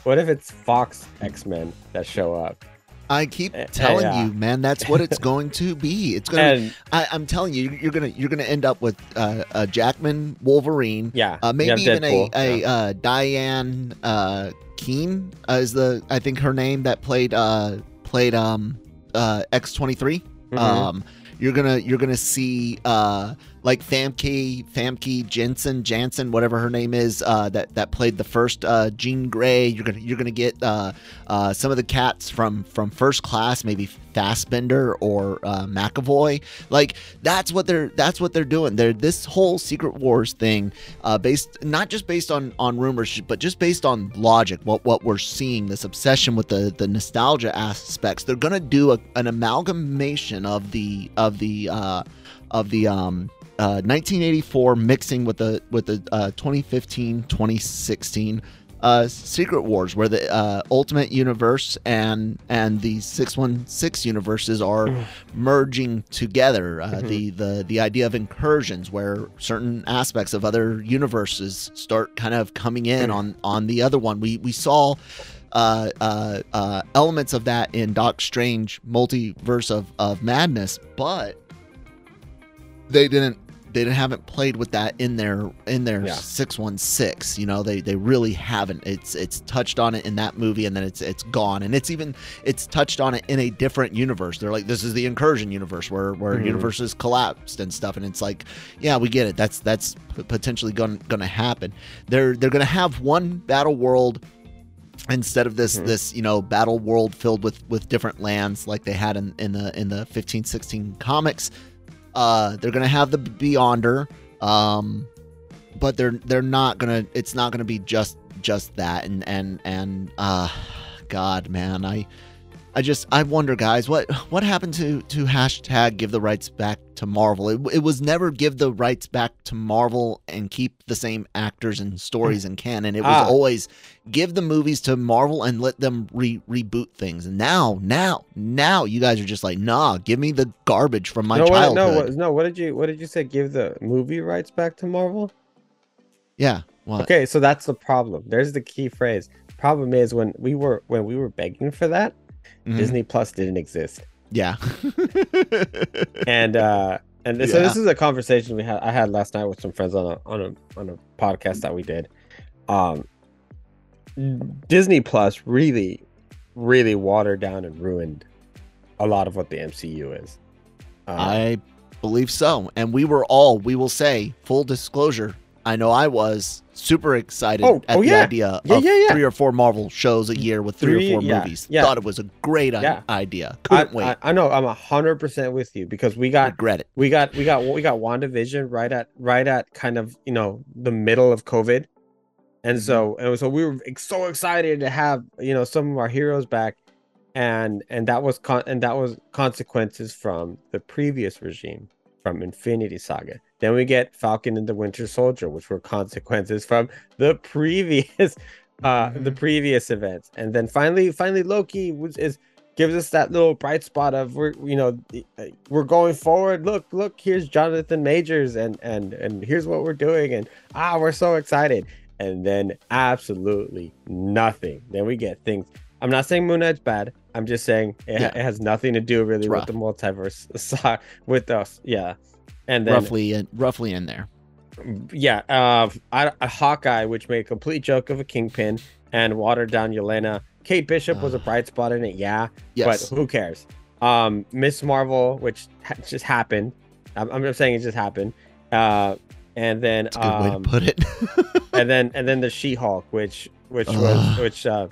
Speaker 2: what if it's fox x-men that show up
Speaker 1: I keep
Speaker 2: Eh,
Speaker 1: telling you, man, that's what it's going to be. It's gonna.
Speaker 2: And
Speaker 1: I, I'm telling you, you're gonna you're gonna end up with uh, a Jackman Wolverine.
Speaker 2: yeah
Speaker 1: Uh, maybe even a,
Speaker 2: Deadpool,
Speaker 1: a
Speaker 2: yeah.
Speaker 1: uh, Diane uh, Keen uh, is the I think her name that played uh, played um uh, X23.
Speaker 2: Mhm.
Speaker 1: Um, you're gonna you're gonna see uh, like Famke Famke Jensen Jansen whatever her name is uh, that that played the first uh, Jean Grey. You're gonna you're gonna get uh, uh, some of the cats from from First Class, maybe Fassbender or uh, McAvoy. Like that's what they're that's what they're doing. They're this whole Secret Wars thing, uh, based not just based on on rumors, but just based on logic. What what we're seeing, this obsession with the the nostalgia aspects. They're gonna do a, an amalgamation of the of the of the um, uh, 1984 mixing with the with the uh, 2015 2016 uh, Secret Wars, where the uh, Ultimate Universe and and the 616 universes are mm. merging together. Uh, mm-hmm. The the the idea of incursions, where certain aspects of other universes start kind of coming in mm. on on the other one. We we saw. Uh, uh, uh, elements of that in Doc Strange Multiverse of, of Madness, but they didn't they haven't played with that in their in their yeah. 616 you know they they really haven't. It's it's touched on it in that movie and then it's it's gone. And it's even it's touched on it in a different universe. They're like this is the incursion universe where where mm-hmm. universes collapsed and stuff. And it's like yeah we get it. That's that's potentially going to happen. They're they're going to have one battle world instead of this mm-hmm. this you know battle world filled with with different lands like they had in in the in the 15 16 comics uh, they're gonna have the Beyonder, um, but they're they're not gonna. It's not gonna be just just that. And and and uh, God, man, I I just I wonder, guys, what what happened to to hashtag give the rights back to Marvel? It, it was never give the rights back to Marvel and keep the same actors and stories and canon. It was ah. always give the movies to Marvel and let them re- reboot things. And now, now, now, you guys are just like, nah, give me the garbage from my
Speaker 2: no,
Speaker 1: childhood.
Speaker 2: What, no, no. What did you What did you say? Give the movie rights back to Marvel?
Speaker 1: Yeah. What?
Speaker 2: Okay, so that's the problem. There's the key phrase. Problem is when we were when we were begging for that mm-hmm. Disney Plus didn't exist.
Speaker 1: Yeah.
Speaker 2: and uh and yeah. so this is a conversation we had I had last night with some friends on a on a on a podcast that we did. Um Disney Plus really really watered down and ruined a lot of what the MCU is.
Speaker 1: Uh, I believe so. And we were all, we will say, full disclosure, I know I was super excited oh, at oh, the yeah. idea yeah, of yeah, three or four Marvel shows a year with three, three or four movies. Thought it was a great idea. Couldn't
Speaker 2: I,
Speaker 1: wait.
Speaker 2: I, I, know I'm hundred percent with you because we got
Speaker 1: regret it.
Speaker 2: We got we got we got WandaVision right at right at kind of you know the middle of COVID, and so mm-hmm. and so we were so excited to have you know some of our heroes back, and and that was con- and that was consequences from the previous regime from Infinity Saga. Then we get Falcon and the Winter Soldier, which were consequences from the previous uh mm-hmm. the previous events. And then finally finally Loki was is gives us that little bright spot of we're you know we're going forward. Look, look, here's Jonathan Majors and and and here's what we're doing and ah we're so excited. And then absolutely nothing. Then we get things I'm not saying Moon Knight's bad. I'm just saying it, yeah. it has nothing to do really with the multiverse with us. Yeah and then
Speaker 1: roughly in, roughly in there.
Speaker 2: Yeah, uh, a Hawkeye, which made a complete joke of a kingpin and watered down Yelena. Kate Bishop uh, was a bright spot in it, yeah, yes. but who cares? Um, Miss Marvel, which ha- just happened. I'm, I'm, just saying it just happened. Uh, and then
Speaker 1: That's a good way to um, put it.
Speaker 2: and then and then the She-Hulk, which which was which uh,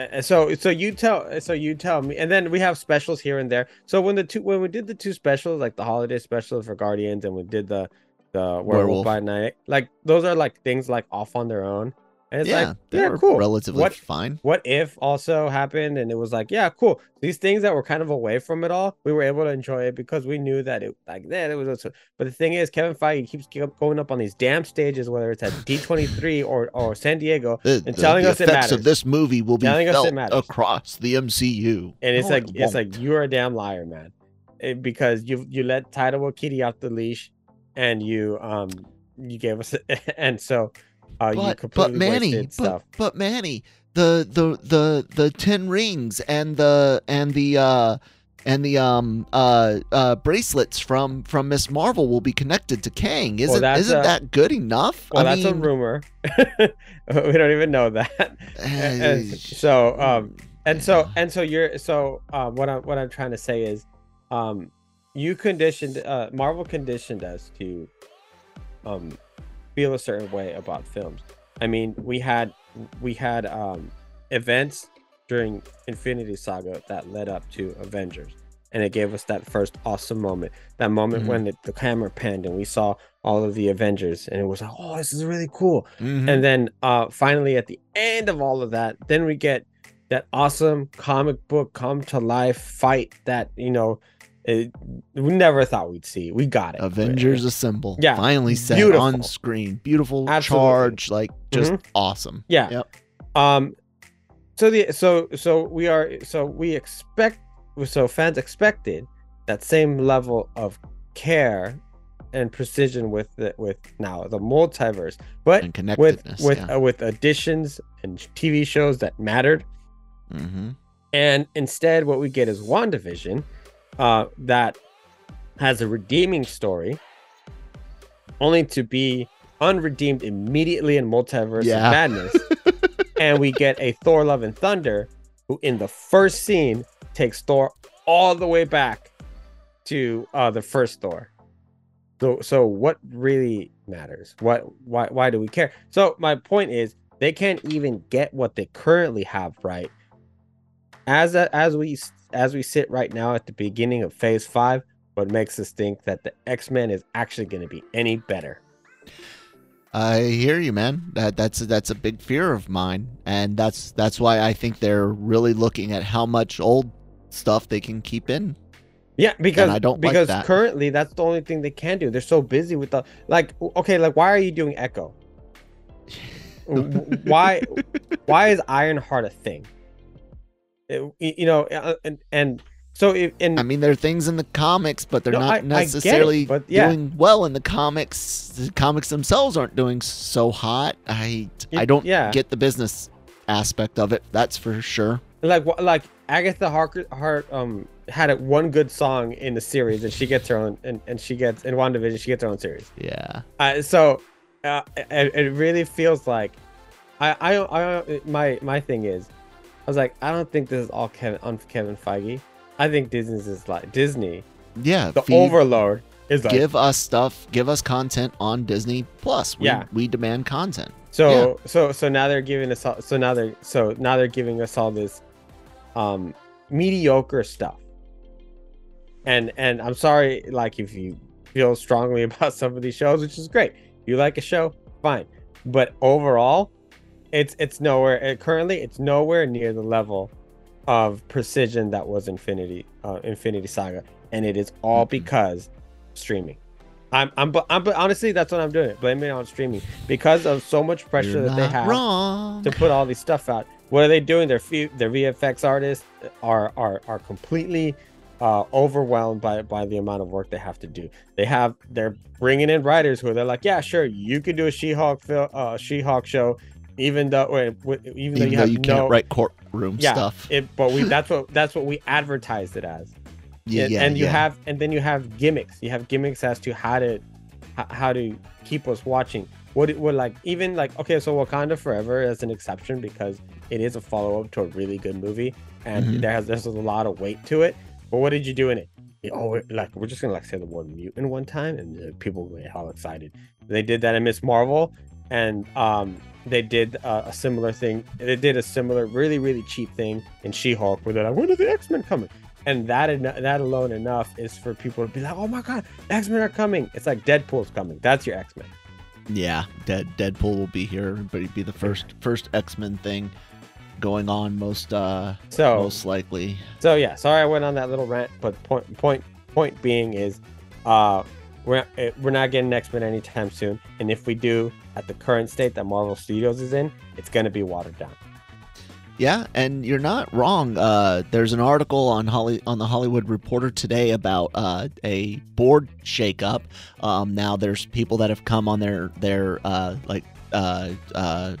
Speaker 2: uh so so you tell so you tell me and then we have specials here and there so when the two when we did the two specials like the holiday special for guardians and we did the the werewolf, werewolf. by night like those are like things like off on their own and it's yeah, like, they yeah, cool.
Speaker 1: Relatively
Speaker 2: what,
Speaker 1: fine.
Speaker 2: What if also happened and it was like, yeah, cool. These things that were kind of away from it all, we were able to enjoy it because we knew that it like that it was. Also, but the thing is, Kevin Feige keeps going up on these damn stages, whether it's at D23 or or San Diego, the, and telling the us it matters.
Speaker 1: of this movie will be telling felt across the MCU.
Speaker 2: And it's no, like it it's like you're a damn liar, man, it, because you you let Taika Waititi off the leash, and you um you gave us and so uh, but, but Manny,
Speaker 1: but, but Manny, the the the the ten rings and the and the uh and the um uh uh bracelets from from Miss Marvel will be connected to Kang. Isn't well, isn't a, that good enough?
Speaker 2: Well, I that's mean, a rumor. we don't even know that. and so um and so and so you're so um what I'm what I'm trying to say is um you conditioned uh Marvel conditioned us to um feel a certain way about films. I mean, we had we had um events during Infinity Saga that led up to Avengers. And it gave us that first awesome moment. That moment mm-hmm. when the, the, camera panned and we saw all of the Avengers, and it was like, oh, this is really cool. Mm-hmm. And then uh finally at the end of all of that, then we get that awesome comic book come to life fight that, you know, it, we never thought we'd see. We got it.
Speaker 1: Avengers right? Assemble. Yeah. Finally set beautiful. on screen. Beautiful Absolutely. charge. Like just mm-hmm. awesome.
Speaker 2: Yeah. Yep. Um so the so so we are so we expect so fans expected that same level of care and precision with the, with now the multiverse, but with with yeah. uh, with additions and TV shows that mattered. Mm-hmm. And instead, what we get is WandaVision, uh, that has a redeeming story, only to be unredeemed immediately in Multiverse yeah. of Madness. and we get a Thor Love and Thunder, who in the first scene takes Thor all the way back to uh, the first Thor. So, so what really matters? What, why, why do we care? So my point is, they can't even get what they currently have right. As a, as we as we sit right now at the beginning of phase five, what makes us think that the X Men is actually going to be any better?
Speaker 1: I hear you, man. That that's that's a big fear of mine, and that's that's why I think they're really looking at how much old stuff they can keep in.
Speaker 2: Yeah, because and I don't because like that. currently that's the only thing they can do. They're so busy with the like. Okay, like why are you doing Echo? why why is Ironheart a thing? It, you know, uh, and and so if, and
Speaker 1: I mean, there are things in the comics, but they're no, not I, necessarily I it, but yeah. doing well in the comics. The comics themselves aren't doing so hot. I it, I don't yeah. get the business aspect of it. That's for sure.
Speaker 2: Like like Agatha Harker, Hart um had a, one good song in the series, and she gets her own, and, and she gets in WandaVision, she gets her own series.
Speaker 1: Yeah.
Speaker 2: Uh, so uh, it, it really feels like I, I I my my thing is was like I don't think this is all Kevin on Kevin Feige. I think Disney's is like Disney.
Speaker 1: Yeah,
Speaker 2: the feed, overload is like,
Speaker 1: give us stuff, give us content on Disney Plus. We, yeah, we demand content.
Speaker 2: So yeah. so so now they're giving us all, so now they're so now they're giving us all this um mediocre stuff. And and I'm sorry, like if you feel strongly about some of these shows, which is great. You like a show, fine. But overall, it's it's nowhere currently it's nowhere near the level of precision that was Infinity uh, Infinity Saga, and it is all mm-hmm. because streaming. I'm, I'm, I'm, but honestly, that's what I'm doing. Blaming it on streaming because of so much pressure You're that they have
Speaker 1: wrong.
Speaker 2: to put all these stuff out. What are they doing? Their their VFX artists are are are completely uh, overwhelmed by by the amount of work they have to do. They have they're bringing in writers who they're like, yeah, sure, you can do a She-Hulk film, uh, She-Hulk show even though even, even though you, though you no,
Speaker 1: can't write courtroom yeah, stuff.
Speaker 2: It, but we that's what that's what we advertised it as.
Speaker 1: Yeah,
Speaker 2: and,
Speaker 1: yeah,
Speaker 2: and you
Speaker 1: yeah.
Speaker 2: have and then you have gimmicks. You have gimmicks as to how to how to keep us watching. What it would like even like okay, so Wakanda Forever is an exception because it is a follow up to a really good movie and mm-hmm. there has there's a lot of weight to it. But what did you do in it? Oh, like we're just gonna like say the word mutant one time and uh, people get all excited. They did that in Miss Marvel, and um, they did uh, a similar thing. They did a similar, really, really cheap thing in She-Hulk, where they're like, "When are the X-Men coming?" And that that alone enough is for people to be like, "Oh my god, X-Men are coming!" It's like Deadpool's coming. That's your X-Men.
Speaker 1: Yeah, Dead Deadpool will be here, but he'd be the first first X-Men thing going on most uh so most likely.
Speaker 2: So yeah, sorry I went on that little rant, but point point point being is, uh, we're eh, we're not getting X Men anytime soon, and if we do, at the current state that Marvel Studios is in, it's going to be watered down.
Speaker 1: Yeah, and you're not wrong. Uh, there's an article on Holly on the Hollywood Reporter today about uh, a board shakeup. Um, now there's people that have come on their their uh, like uh, uh,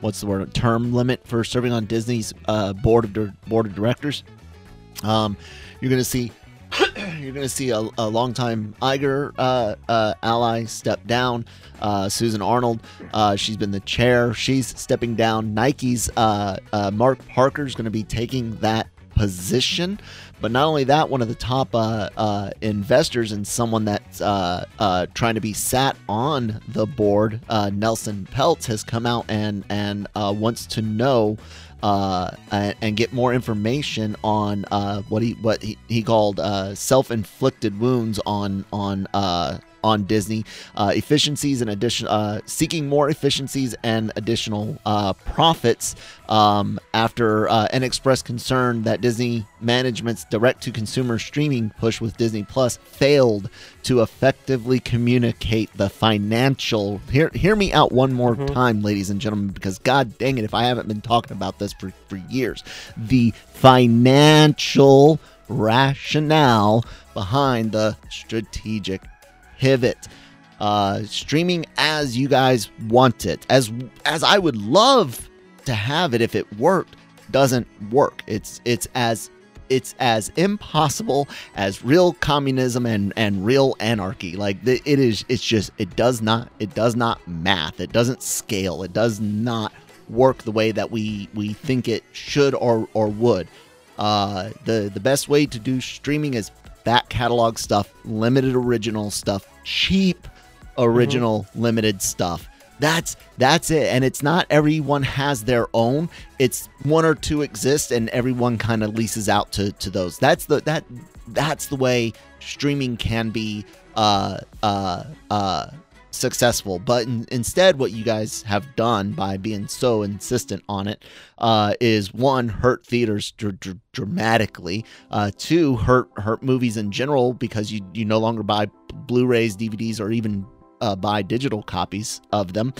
Speaker 1: what's the word term limit for serving on Disney's uh, board of board of directors. Um, you're going to see you're going to see a, a longtime Iger uh, uh, ally step down. Uh, Susan Arnold, uh, she's been the chair. She's stepping down. Nike's uh, uh, Mark Parker is going to be taking that position But not only that, one of the top investors and someone that's trying to be sat on the board, Nelson Peltz, has come out and and wants to know uh, and, and, get more information on uh, what he what he, he called uh, self-inflicted wounds on on uh, on Disney, uh, efficiencies and addition, uh, seeking more efficiencies and additional uh, profits um, after uh, an expressed concern that Disney management's direct-to-consumer streaming push with Disney Plus failed to effectively communicate the financial. Hear, hear me out one more mm-hmm. time, ladies and gentlemen, because God dang it, if I haven't been talking about this for, for years, the financial rationale behind the strategic pivot. Uh, streaming as you guys want it, as as I would love to have it if it worked, doesn't work. It's it's as it's as impossible as real communism and and real anarchy. Like it is, it's just it does not it does not math. It doesn't scale. It does not work the way that we we think it should or or would. Uh, the the best way to do streaming is back catalog stuff, limited original stuff, cheap original mm-hmm. limited stuff. That's that's it. And it's not everyone has their own. It's one or two exist and everyone kind of leases out to to those. That's the that that's the way streaming can be uh uh uh successful. But in, instead, what you guys have done by being so insistent on it uh, is one, hurt theaters dr- dr- dramatically. Uh, two, hurt hurt movies in general because you you no longer buy Blu-rays, DVDs, or even uh, buy digital copies of them.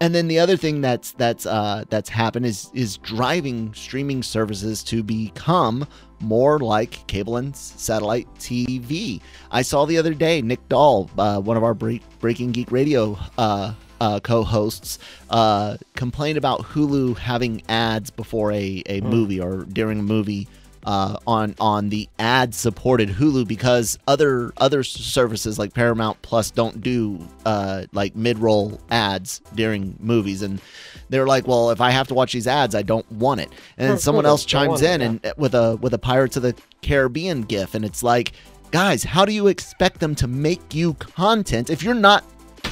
Speaker 1: And then the other thing that's that's uh, that's happened is is driving streaming services to become more like cable and satellite TV. I saw the other day Nick Dahl, uh, one of our Breaking Geek Radio uh, uh, co-hosts, uh, complained about Hulu having ads before a, a mm. movie or during a movie uh, on on the ad supported Hulu because other other services like Paramount Plus don't do uh, like mid roll ads during movies, and they're like, well, if I have to watch these ads, I don't want it. And then someone else chimes in it, and with a with a Pirates of the Caribbean gif, and it's like, guys, how do you expect them to make you content if you're not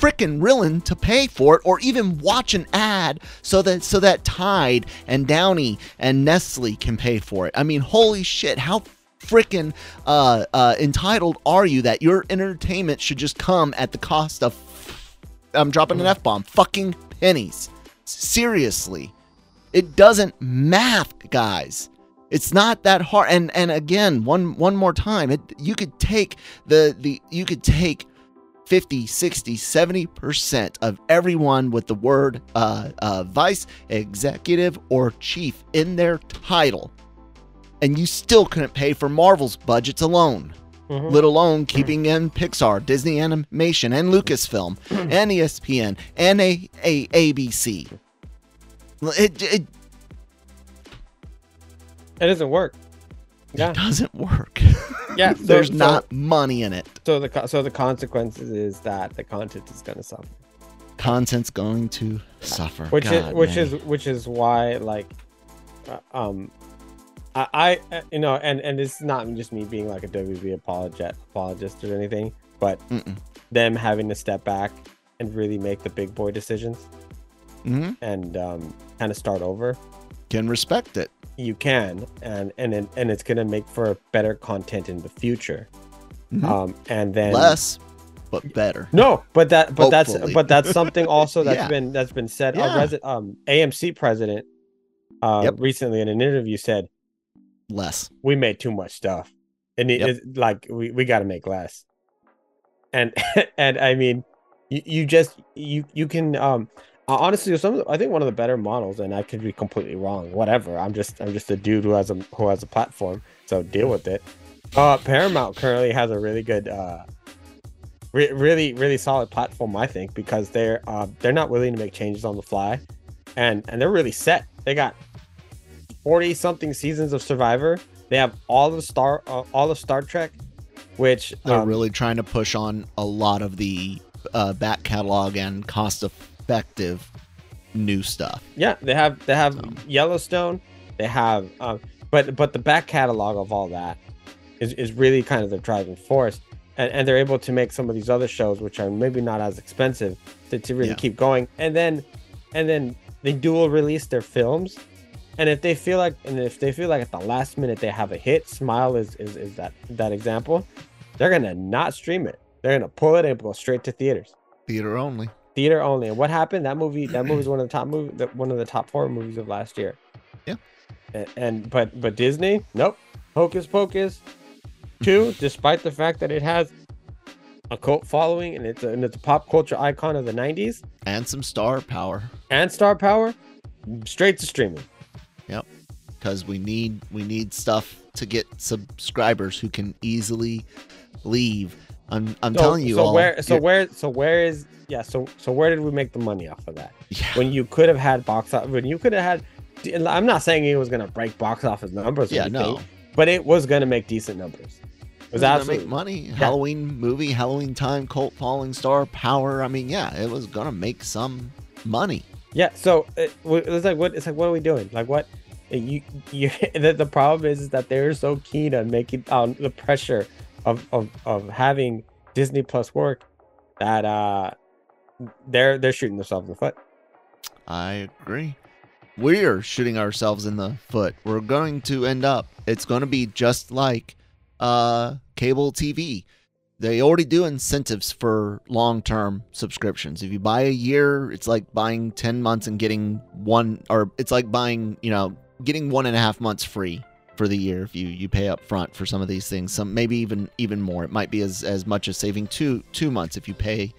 Speaker 1: freaking willing to pay for it or even watch an ad so that so that Tide and Downy and Nestle can pay for it. I mean, holy shit, how freaking uh, uh, entitled are you that your entertainment should just come at the cost of I'm dropping an F bomb, fucking pennies. Seriously. It doesn't math, guys. It's not that hard. And and again, one one more time, it you could take the the you could take 50, 60, 70% of everyone with the word uh, uh, vice, executive, or chief in their title. And you still couldn't pay for Marvel's budgets alone, mm-hmm. let alone keeping in Pixar, Disney Animation, and Lucasfilm, and ESPN, and a, a ABC. It, it,
Speaker 2: it doesn't work.
Speaker 1: Yeah. It doesn't work.
Speaker 2: Yeah,
Speaker 1: so, there's so, not money in it.
Speaker 2: So the so the consequences is that the content is going to suffer.
Speaker 1: Content's going to suffer.
Speaker 2: Which God, is which man. is which is why like, uh, um, I, I uh, you know and and it's not just me being like a WB apologist apologist or anything, but Mm-mm. them having to step back and really make the big boy decisions mm-hmm. and um, kind of start over.
Speaker 1: Can respect it
Speaker 2: you can and and it, and it's going to make for better content in the future mm-hmm. um and then
Speaker 1: less but better
Speaker 2: no but that but Hopefully. that's but that's something also that's yeah. been that's been said yeah. Resi- um amc president uh yep. recently in an interview said
Speaker 1: less
Speaker 2: we made too much stuff and it, yep. like we, we got to make less and and i mean you, you just you you can um honestly, some I think one of the better models, and I could be completely wrong. Whatever. I'm just I'm just a dude who has a who has a platform, so deal with it. Uh, Paramount currently has a really good, uh, re- really really solid platform, I think, because they're uh, they're not willing to make changes on the fly, and and they're really set. They got forty something seasons of Survivor. They have all the Star uh, all of Star Trek, which
Speaker 1: they're um, really trying to push on a lot of the uh, back catalog and cost of effective new stuff.
Speaker 2: Yeah, they have they have Yellowstone. They have, um, but but the back catalog of all that is, is really kind of the driving force. And, and they're able to make some of these other shows, which are maybe not as expensive, to, to really yeah. keep going. And then and then they dual release their films. And if they feel like and if they feel like at the last minute they have a hit, Smile is is, is that that example, they're gonna not stream it. They're gonna pull it and go straight to theaters.
Speaker 1: Theater only.
Speaker 2: Theater only. What happened? That movie. That movie is one of the top movie. One of the top four movies of last year.
Speaker 1: Yeah.
Speaker 2: And, and but but Disney, nope. Hocus Pocus, two. despite the fact that it has a cult following and it's a, and it's a pop culture icon of the '90s
Speaker 1: and some star power
Speaker 2: and star power, straight to streaming.
Speaker 1: Yep. Because we need we need stuff to get subscribers who can easily leave. I'm I'm so, telling you
Speaker 2: so
Speaker 1: all.
Speaker 2: Where so where so where is yeah so so where did we make the money off of that? Yeah. When you could have had box office when you could have had. I'm not saying it was gonna break box office numbers.
Speaker 1: Yeah, no.
Speaker 2: But it was gonna make decent numbers.
Speaker 1: It was, absolutely make money. Yeah. Halloween movie, Halloween time, cult falling star, power. I mean, yeah, it was gonna make some money.
Speaker 2: Yeah. So it, it's like what it's like. What are we doing? Like what? You you. The, the problem is, is that they're so keen on making on the pressure of, of of having Disney Plus work that uh they're they're shooting themselves in the foot.
Speaker 1: I agree. We're shooting ourselves in the foot. We're going to end up. It's going to be just like uh cable TV. They already do incentives for long-term subscriptions. If you buy a year, it's like buying 10 months and getting one or it's like buying, you know, getting one and a half months free for the year if you you pay up front for some of these things some maybe even even more it might be as as much as saving two two months if you pay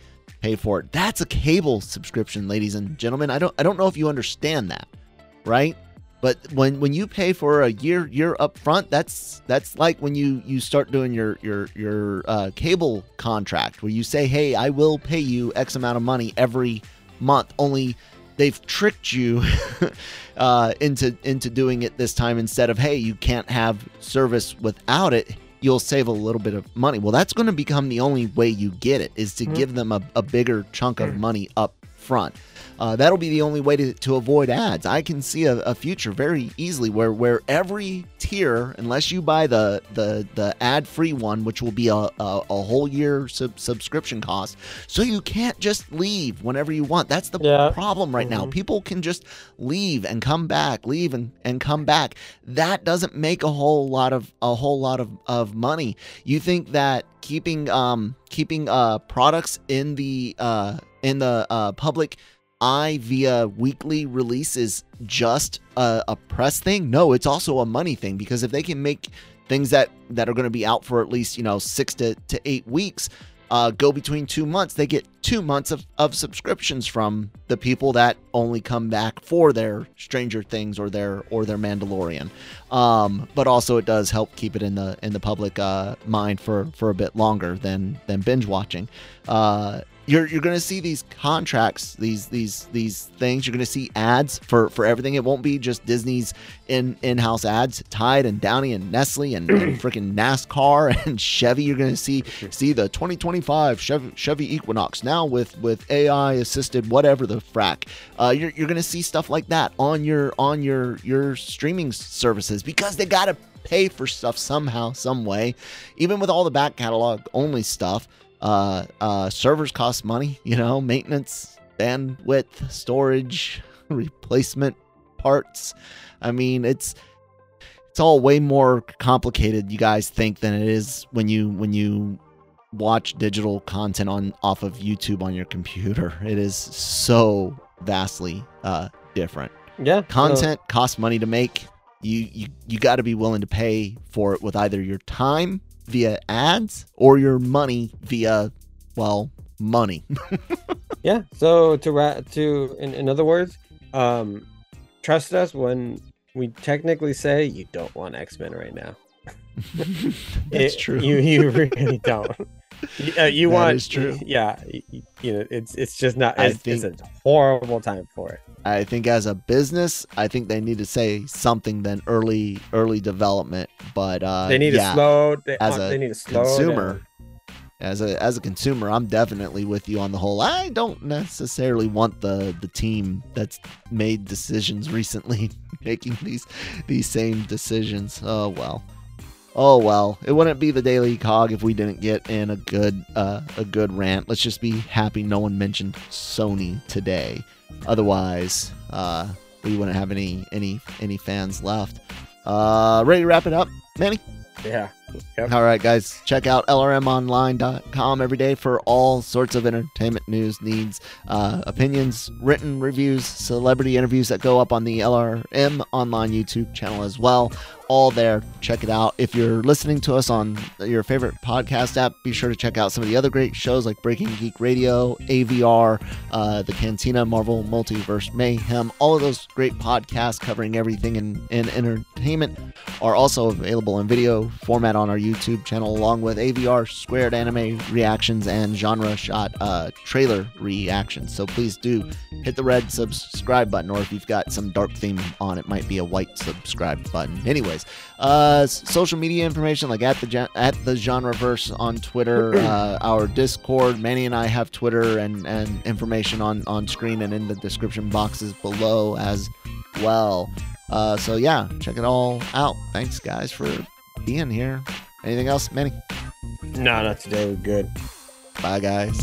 Speaker 1: pay for it. That's a cable subscription ladies and gentlemen. I don't i don't know if you understand that right? But when when you pay for a year year up front that's that's like when you you start doing your your your uh, cable contract where you say hey i will pay you x amount of money every month. Only they've tricked you uh, into into doing it this time instead of hey you can't have service without it you'll save a little bit of money well that's going to become the only way you get it is to mm-hmm. give them a, a bigger chunk of money up front uh, that'll be the only way to, to avoid ads. I can see a, a, future very easily where where every tier, unless you buy the the the ad free one, which will be a, a, a whole year sub- subscription cost, so you can't just leave whenever you want. That's the yeah. problem right mm-hmm. now. People can just leave and come back, leave and, and come back. That doesn't make a whole lot of a whole lot of, of money. You think that keeping um keeping uh products in the uh in the uh public eye via weekly releases just a, a, press thing? No, it's also a money thing because if they can make things that that are going to be out for at least you know six to, to eight weeks uh, go between two months, they get two months of, of subscriptions from the people that only come back for their Stranger Things or their or their Mandalorian. Um, but also it does help keep it in the in the public uh, mind for for a bit longer than than binge watching. Uh, you're you're going to see these contracts, these these these things. You're going to see ads for for everything. It won't be just Disney's in in-house ads. Tide and Downy and Nestle and, and freaking NASCAR and Chevy. You're going to see see the 2025 Chevy, Chevy Equinox now with with AI assisted whatever the frack. Uh, you're you're going to see stuff like that on your on your your streaming services because they got to pay for stuff somehow, some way. Even with all the back catalog only stuff. Uh, uh, servers cost money, you know, maintenance, bandwidth, storage, replacement parts. I mean, it's it's all way more complicated you guys think than it is when you when you watch digital content on off of YouTube on your computer. It is so vastly uh, different.
Speaker 2: Yeah,
Speaker 1: content uh, costs money to make. You you you got to be willing to pay for it with either your time via ads or your money via, well, money.
Speaker 2: yeah. So to ra- to in, in other words, um, trust us when we technically say you don't want X Men right now.
Speaker 1: That's it, true.
Speaker 2: You you really don't. Uh, you want
Speaker 1: is true.
Speaker 2: Yeah, you, you, know it's it's just not. It's, think, it's a horrible time for it.
Speaker 1: I think as a business, I think they need to say something than early early development. But uh,
Speaker 2: they need
Speaker 1: yeah,
Speaker 2: to slow. They, as a they need to slow
Speaker 1: consumer,
Speaker 2: down.
Speaker 1: as a as a consumer, I'm definitely with you on the whole. I don't necessarily want the the team that's made decisions recently making these these same decisions. Oh well. Oh well, it wouldn't be the Daily Cog if we didn't get in a good uh, a good rant. Let's just be happy no one mentioned Sony today. Otherwise, uh, we wouldn't have any any any fans left. Uh, ready to wrap it up, Manny?
Speaker 2: Yeah.
Speaker 1: Yep. All right, guys, check out lrmonline.com every day for all sorts of entertainment news, needs, uh, opinions, written reviews, celebrity interviews that go up on the LRM online YouTube channel as well all there. Check it out. If you're listening to us on your favorite podcast app, be sure to check out some of the other great shows like Breaking Geek Radio, AVR, uh, The Cantina, Marvel Multiverse Mayhem. All of those great podcasts covering everything in, in entertainment are also available in video format on our YouTube channel, along with AVR squared anime reactions and genre shot uh, trailer reactions. So please do hit the red subscribe button, or if you've got some dark theme on, it might be a white subscribe button. Anyways, uh, social media information like at the at the genreverse on Twitter, uh, our Discord. Manny and I have Twitter and and information on on screen and in the description boxes below as well. Uh, so yeah, check it all out. Thanks guys for being here. Anything else, Manny?
Speaker 2: No, not today. We're good.
Speaker 1: Bye guys.